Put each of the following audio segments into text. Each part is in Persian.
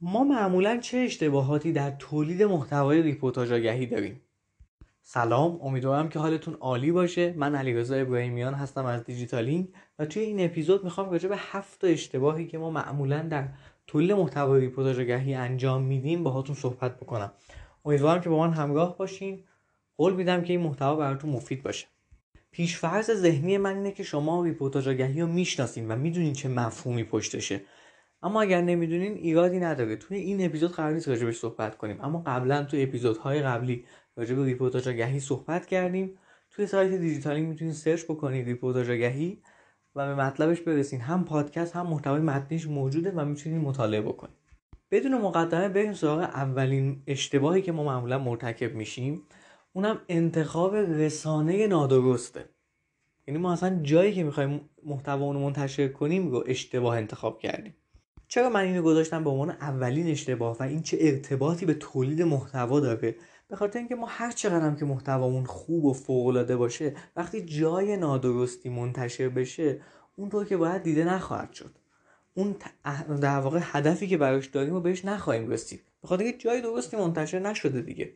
ما معمولا چه اشتباهاتی در تولید محتوای ریپورتاج آگهی داریم؟ سلام امیدوارم که حالتون عالی باشه. من علیرضا ابراهیمیان هستم از دیجیتالینگ و توی این اپیزود می‌خوام راجع به هفت اشتباهی که ما معمولا در تولید محتوای ریپورتاج آگهی انجام میدیم باهاتون صحبت بکنم. امیدوارم که با من همراه باشین. قول میدم که این محتوا براتون مفید باشه. پیشفرض ذهنی من اینه که شما ریپورتاج آگهی رو می‌شناسین و می‌دونین چه مفهومی پشتشه. اما اگر نمی‌دونین ایرادی نداره توی این اپیزود قرار نیست راجبش صحبت کنیم. اما قبلا توی اپیزودهای قبلی راجب ریپورتاج آگهی صحبت کردیم. توی سایت دیجیتالینگ می‌تونید search بکنید ریپورتاج آگهی و به مطلبش برسین. هم پادکست هم محتوای متنیش موجوده و می‌تونید مطالعه بکنید بدون مقدمه بریم سراغ اولین اشتباهی که ما معمولا مرتکب میشیم. اونم انتخاب رسانه نادرسته یعنی ما اصلا جایی که می‌خوایم محتوا رو منتشر کنیم رو اشتباه انتخاب کردیم. چرا من اینو گذاشتم به عنوان اولین اشتباه و این چه ارتباطی به تولید محتوا داره؟ به خاطر اینکه ما هر چقدر هم که محتوامون خوب و فوق العاده باشه وقتی جای نادرستی منتشر بشه اونطور که باید دیده نخواهد شد. اون در واقع هدفی که براش داریم و بهش نخواهیم رسید. به خاطر اینکه جای درستی منتشر نشده دیگه.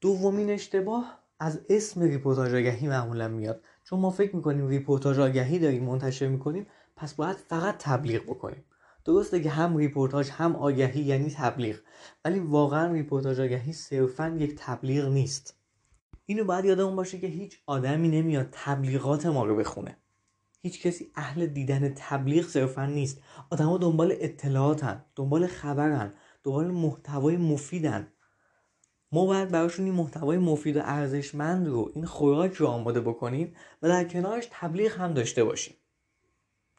دومین اشتباه از اسم ریپورتاج آگهی معمولا میاد. چون ما فکر می‌کنیم ریپورتاج آگهی داریم منتشر می‌کنیم پس باید فقط تبلیغ بکنیم. درسته که هم ریپورتاج هم آگهی یعنی تبلیغ. ولی واقعا ریپورتاج آگهی صرفا یک تبلیغ نیست. اینو باید یادمون باشه که هیچ آدمی نمیاد تبلیغات ما رو بخونه. هیچ کسی اهل دیدن تبلیغ صرفا نیست. آدما دنبال اطلاعاتن دنبال خبرن دنبال محتوای مفیدن. ما باید براشون این محتوای مفید و ارزشمند رو این خوراک رو آماده بکنیم و در کنارش تبلیغ هم داشته باشیم.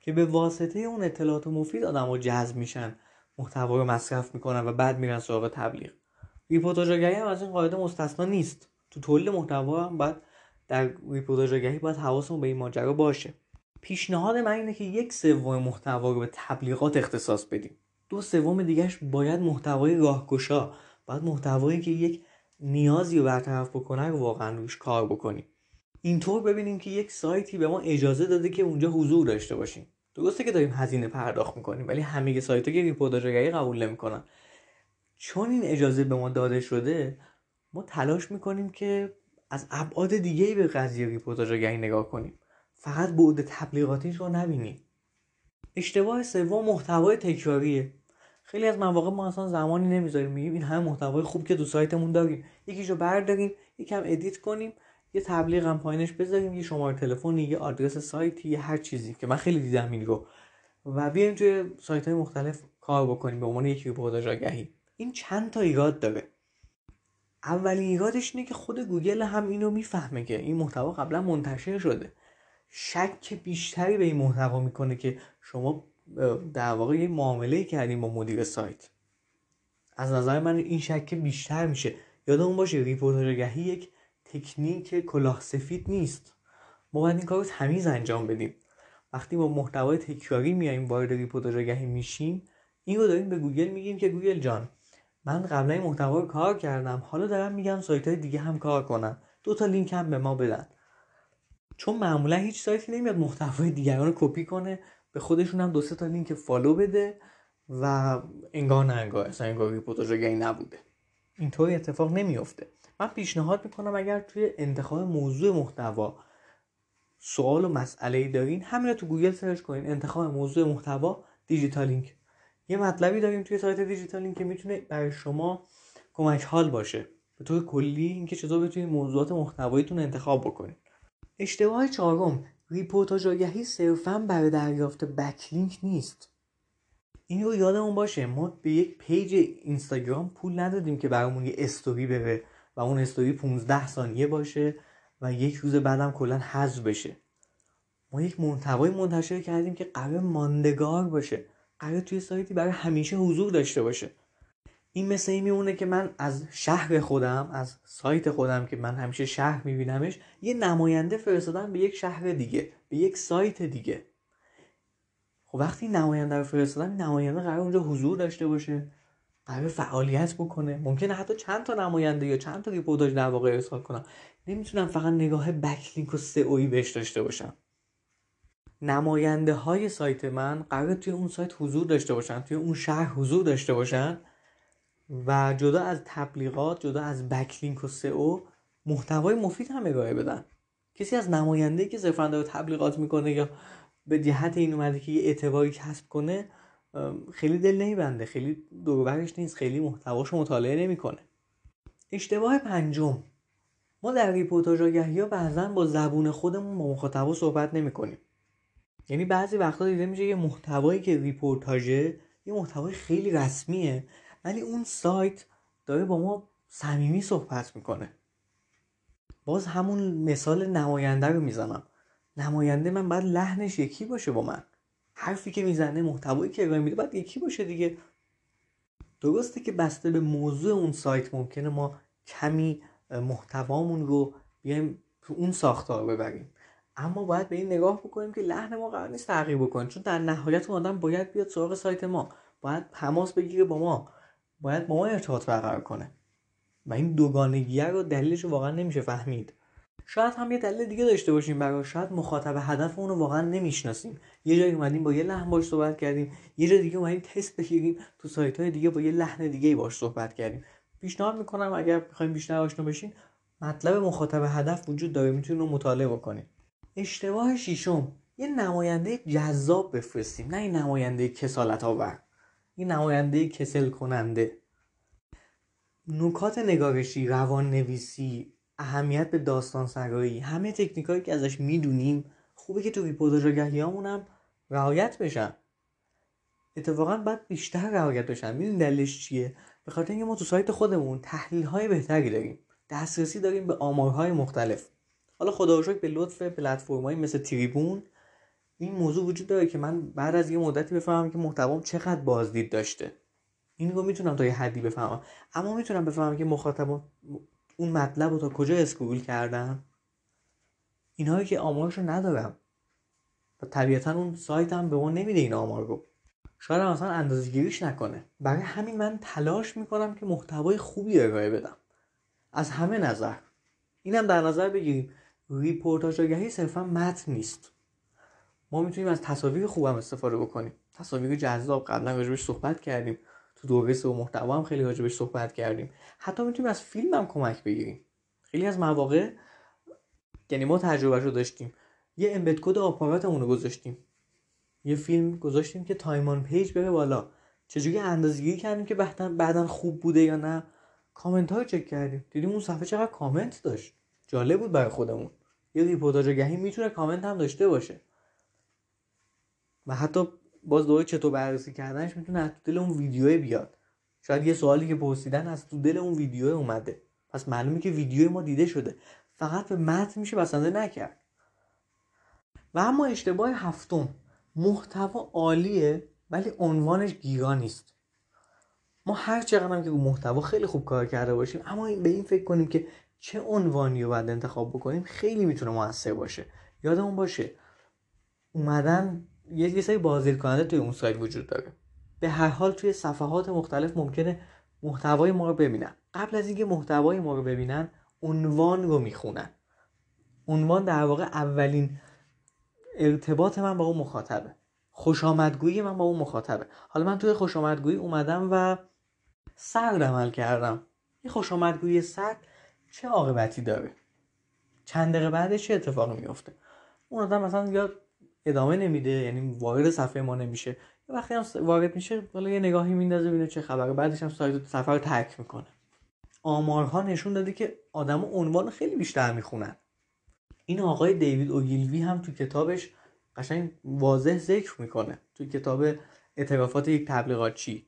که به واسطه اون اطلاعات مفید آدم ها جذب میشن محتوا رو مصرف می‌کنن و بعد میرن سراغ تبلیغ. ریپورتاج آگهی هم از این قاعده مستثنا نیست. تو تولید محتوا هم باید در ریپورتاج آگهی باید حواسمون به این ماجرا باشه. پیشنهاد من اینه که یک سوم محتوا رو به تبلیغات اختصاص بدیم. دو سوم دیگهش باید محتوای راهگشا باید محتوایی که یک نیازی رو برطرف بکنه رو واقعا روش کار بکنیم. اینطور ببینیم که یک سایتی به ما اجازه داده که اونجا حضور داشته باشیم. درسته که داریم هزینه پرداخت می‌کنیم ولی همه سایت ها که ریپورتاج آگهی قبول نمی‌کنن. چون این اجازه به ما داده شده ما تلاش می‌کنیم که از ابعاد دیگه به قضیه ریپورتاج آگهی نگاه کنیم. فقط بعد تبلیغاتیش رو نبینیم. اشتباه سوم محتوای تکراریه. خیلی از مواقع ما اصلا زمانی نمی‌ذاریم. میگیم این همه محتوای خوب که تو سایتمون داریم. یکیشو برداریم یکم edit کنیم. یه تبلیغ هم پایینش بذاریم یه شماره تلفنی یه آدرس سایتی یه هر چیزی که من خیلی دیدم این رو. و بیایم توی سایت های مختلف کار بکنیم به عنوان یک ریپورتاج آگهی این چند تا ایراد داره. اولین ایرادش اینه که خود گوگل هم اینو می‌فهمه که این محتوا قبلا منتشر شده. شک بیشتری به این محتوا می‌کنه که شما در واقع یه معامله کردیم با مدیر سایت. از نظر من این شک بیشتر میشه. یادمون باشه ریپورتاج آگهی یک تکنیک کلاه سفید نیست. ما باید این کار رو تمیز انجام بدیم. وقتی با محتوای تکراری میایم وارد ریپورتاج آگهی میشیم این رو داریم به گوگل میگیم که گوگل جان من قبلا این محتوا رو کار کردم حالا دارم میگم سایت های دیگه هم کار کنم دو تا لینک هم به ما بدن. چون معمولا هیچ سایتی نمیاد محتوای دیگران رو کپی کنه به خودشون هم دو سه تا لینک follow بده و انگار نه انگار اصلا انگار ریپورتاج آگهی نبوده. اینطوری اتفاق نمیافته. من پیشنهاد می‌کنم اگر توی انتخاب موضوع محتوا سوال و مسئله ای دارین همین رو تو گوگل search کنین. انتخاب موضوع محتوا دیجیتالینگ. یه مطلبی داریم توی سایت دیجیتالینگ که می‌تونه برای شما کمک حال باشه. به طور کلی اینکه چطور بتونید موضوعات محتواییتون انتخاب بکنید. اشتباه چهارم ریپورتاج آگهی صرفا برای دریافت backlink نیست. این رو یادمون باشه ما به یک پیج اینستاگرام پول ندادیم که برامون یه استوری بره اون استوری 15 ثانیه باشه و یک روز بعدم کلا حذف بشه. ما یک محتوای منتشر کردیم که قرار ماندگار باشه. قرار توی سایتی برای همیشه حضور داشته باشه. این مثل این میمونه که من از شهر خودم از سایت خودم که من مثل یه شهر میبینمش یه نماینده فرستادم به یک شهر دیگه به یک سایت دیگه. خب وقتی نماینده رو فرستادم نماینده قرار اونجا حضور داشته باشه. قرار فعالیت بکنه. ممکنه حتی چند تا نماینده یا چند تا ریپورتاج در واقع ارسال کنم نمی‌تونم فقط نگاه backlink و سئویی بهش داشته باشم. نماینده های سایت من قرار توی اون سایت حضور داشته باشن توی اون شهر حضور داشته باشن و جدا از تبلیغات جدا از backlink و سئو محتوای مفید هم ارائه بدن. کسی از نماینده که صرفا داره تبلیغات می‌کنه یا به جهت این اومده که یه اعتباری کسب کنه خیلی دل نمیبنده خیلی دوربرش نیست خیلی محتواشو مطالعه نمی‌کنه. اشتباه پنجم. ما در ریپورتاج آگهی ها بعضا با زبون خودمون با مخاطبا صحبت نمی‌کنیم. یعنی بعضی وقتا دیده میشه یه محتوایی که ریپورتاژه یه محتوای خیلی رسمیه ولی اون سایت داره با ما صمیمی صحبت می‌کنه. باز همون مثال نماینده رو می‌زنم. نماینده من باید لحنش یکی باشه با من. حرفی که می‌زنه محتوایی که ارائه میده باید یکی باشه دیگه. درسته که بسته به موضوع اون سایت ممکنه ما کمی محتوامون رو بیایم تو اون ساختار ببریم. اما باید به این نگاه بکنیم که لحن ما قرار نیست تغییر بکنه. چون در نهایت اون آدم باید بیاد سراغ سایت ما. باید تماس بگیره با ما. باید با ما ارتباط برقرار کنه. و این دوگانگیه رو دلیلش واقعا نمیشه فهمید. شاید هم یه دلیل دیگه داشته باشیم برای شاید مخاطب هدف اون واقعا نمی‌شناسیم. یه جایی اومدیم با یه لحن باش صحبت کردیم. یه جای دیگه اومدیم تست بگیریم. تو سایت های دیگه با یه لحن دیگه باش صحبت کردیم. پیشنهاد می‌کنم اگر بخوایم بیشتر آشنا بشین مطلب مخاطب هدف وجود داره. می‌تونیم رو مطالعه بکنیم اشتباه شیشم یه نماینده جذاب بفرستیم. نه این نماینده کسالت آور این نماینده کسل کننده نکات نگارشی روان نویسی اهمیت به داستان سرایی همه تکنیکایی که ازش می‌دونیم خوبه که تو ریپورتاج آگهیامون هم رعایت بشن. اتفاقا باید بیشتر رعایت بشن. می‌دونی دلیلش چیه؟ به خاطر اینکه ما تو سایت خودمون تحلیل های بهتری داریم. دسترسی داریم به آمارهای مختلف. حالا خدا به لطف پلتفرمایی مثل تریبون این موضوع وجود داره که من بعد از یه مدتی بفهمم که محتوام چقدر بازدید داشته. این رو می‌تونم تا یه حدی بفهمم. اما می‌تونم بفهمم که مخاطب اون مطلب رو تا کجا اسکرول کردم؟ اینهایی که آمارش رو ندارم. و طبیعتا اون سایت هم به ما نمیده این آمار رو. شاید اصلا اندازه گیریش نکنه. برای همین من تلاش می‌کنم که محتوای خوبی ارائه بدم. از همه نظر. اینم در نظر بگیریم. ریپورتاج آگهی صرفا متن نیست. ما می‌تونیم از تصاویر خوبم استفاده بکنیم. تصاویر جذاب. قبلا راجبش صحبت کردیم. تو دوره و محتوا هم خیلی راجبش صحبت کردیم. حتی می‌تونیم از فیلم هم کمک بگیریم. خیلی از مواقع یعنی ما تجربه رو داشتیم. یه embed code آپاراتمون رو گذاشتیم. یه فیلم گذاشتیم که time on page بره بالا. چجوری اندازگیری کردیم که بعدا بعدا خوب بوده یا نه؟ کامنت ها چک کردیم. دیدیم اون صفحه چقدر کامنت داشت. جالب بود برای خودمون. یه رپورتاژ آگهی می‌تونه کامنت هم داشته باشه. و حتی باز دوباره چطور بررسی کردنش می‌تونه از تو دل اون ویدیو بیاد. شاید یه سوالی که پرسیدن از تو دل اون ویدیو اومده. پس معلومه که ویدیو ما دیده شده. فقط به متن میشه بسنده نکرد. و اما اشتباه هفتم محتوا عالیه ولی عنوانش گیرا نیست. ما هر چقدر هم که محتوا خیلی خوب کار کرده باشیم اما به این فکر کنیم که چه عنوانی رو باید انتخاب بکنیم خیلی می‌تونه موثر باشه. یادمون باشه اومدن یه سری بازدید کننده توی اون سایت وجود داره. به هر حال توی صفحات مختلف ممکنه محتوای ما رو ببینن. قبل از اینکه محتوای ما رو ببینن عنوان رو می‌خونن. عنوان در واقع اولین ارتباط من با اون مخاطبه. خوش آمدگویی من با اون مخاطبه. حالا من توی خوش آمدگویی اومدم و سرد عمل کردم. این خوش آمدگویی سرد چه عاقبتی داره؟ چند دقیقه بعدش چه اتفاقی میفته اون آدم مثلا یا ادامه نمیده یعنی وارد صفحه ما نمیشه. وقتی هم وارد میشه حالا یه نگاهی میندازه ببینه چه خبره. بعدش هم سایت سفر رو ترک می‌کنه. آمارها نشون داده که آدم عنوان خیلی بیشتر می‌خونن. این آقای دیوید اوگیلوی هم تو کتابش قشنگ واضح ذکر می‌کنه. تو کتاب اعترافات یک تبلیغاتچی.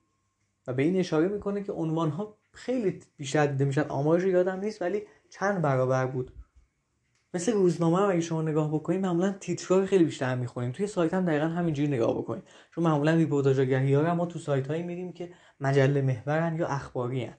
و به این اشاره می‌کنه که عنوان ها خیلی بیشتر دیده میشن. آمارش یادم نیست ولی چند برابر بود. مثل روزنامه هم اگه شما نگاه بکنید معمولا تیترها خیلی بیشتر می‌خونیم. توی سایت هم دقیقا همینجوری نگاه بکنید چون معمولا ریپورتاج آگهی ها ما تو سایت هایی میریم که مجله محورن یا اخباری هن.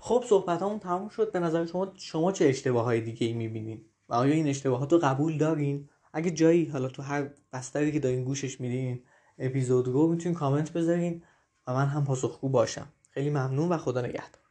خب صحبت همون تموم شد. به نظر شما شما چه اشتباه های دیگه ای می‌بینید و آیا این اشتباهات رو قبول دارین؟ اگه جایی حالا تو هر بستری که دارین گوشش میدین اپیزود رو می‌تونین کامنت بذارین و من هم پاسخگو باشم. خیلی ممنون و خدا نگهدار.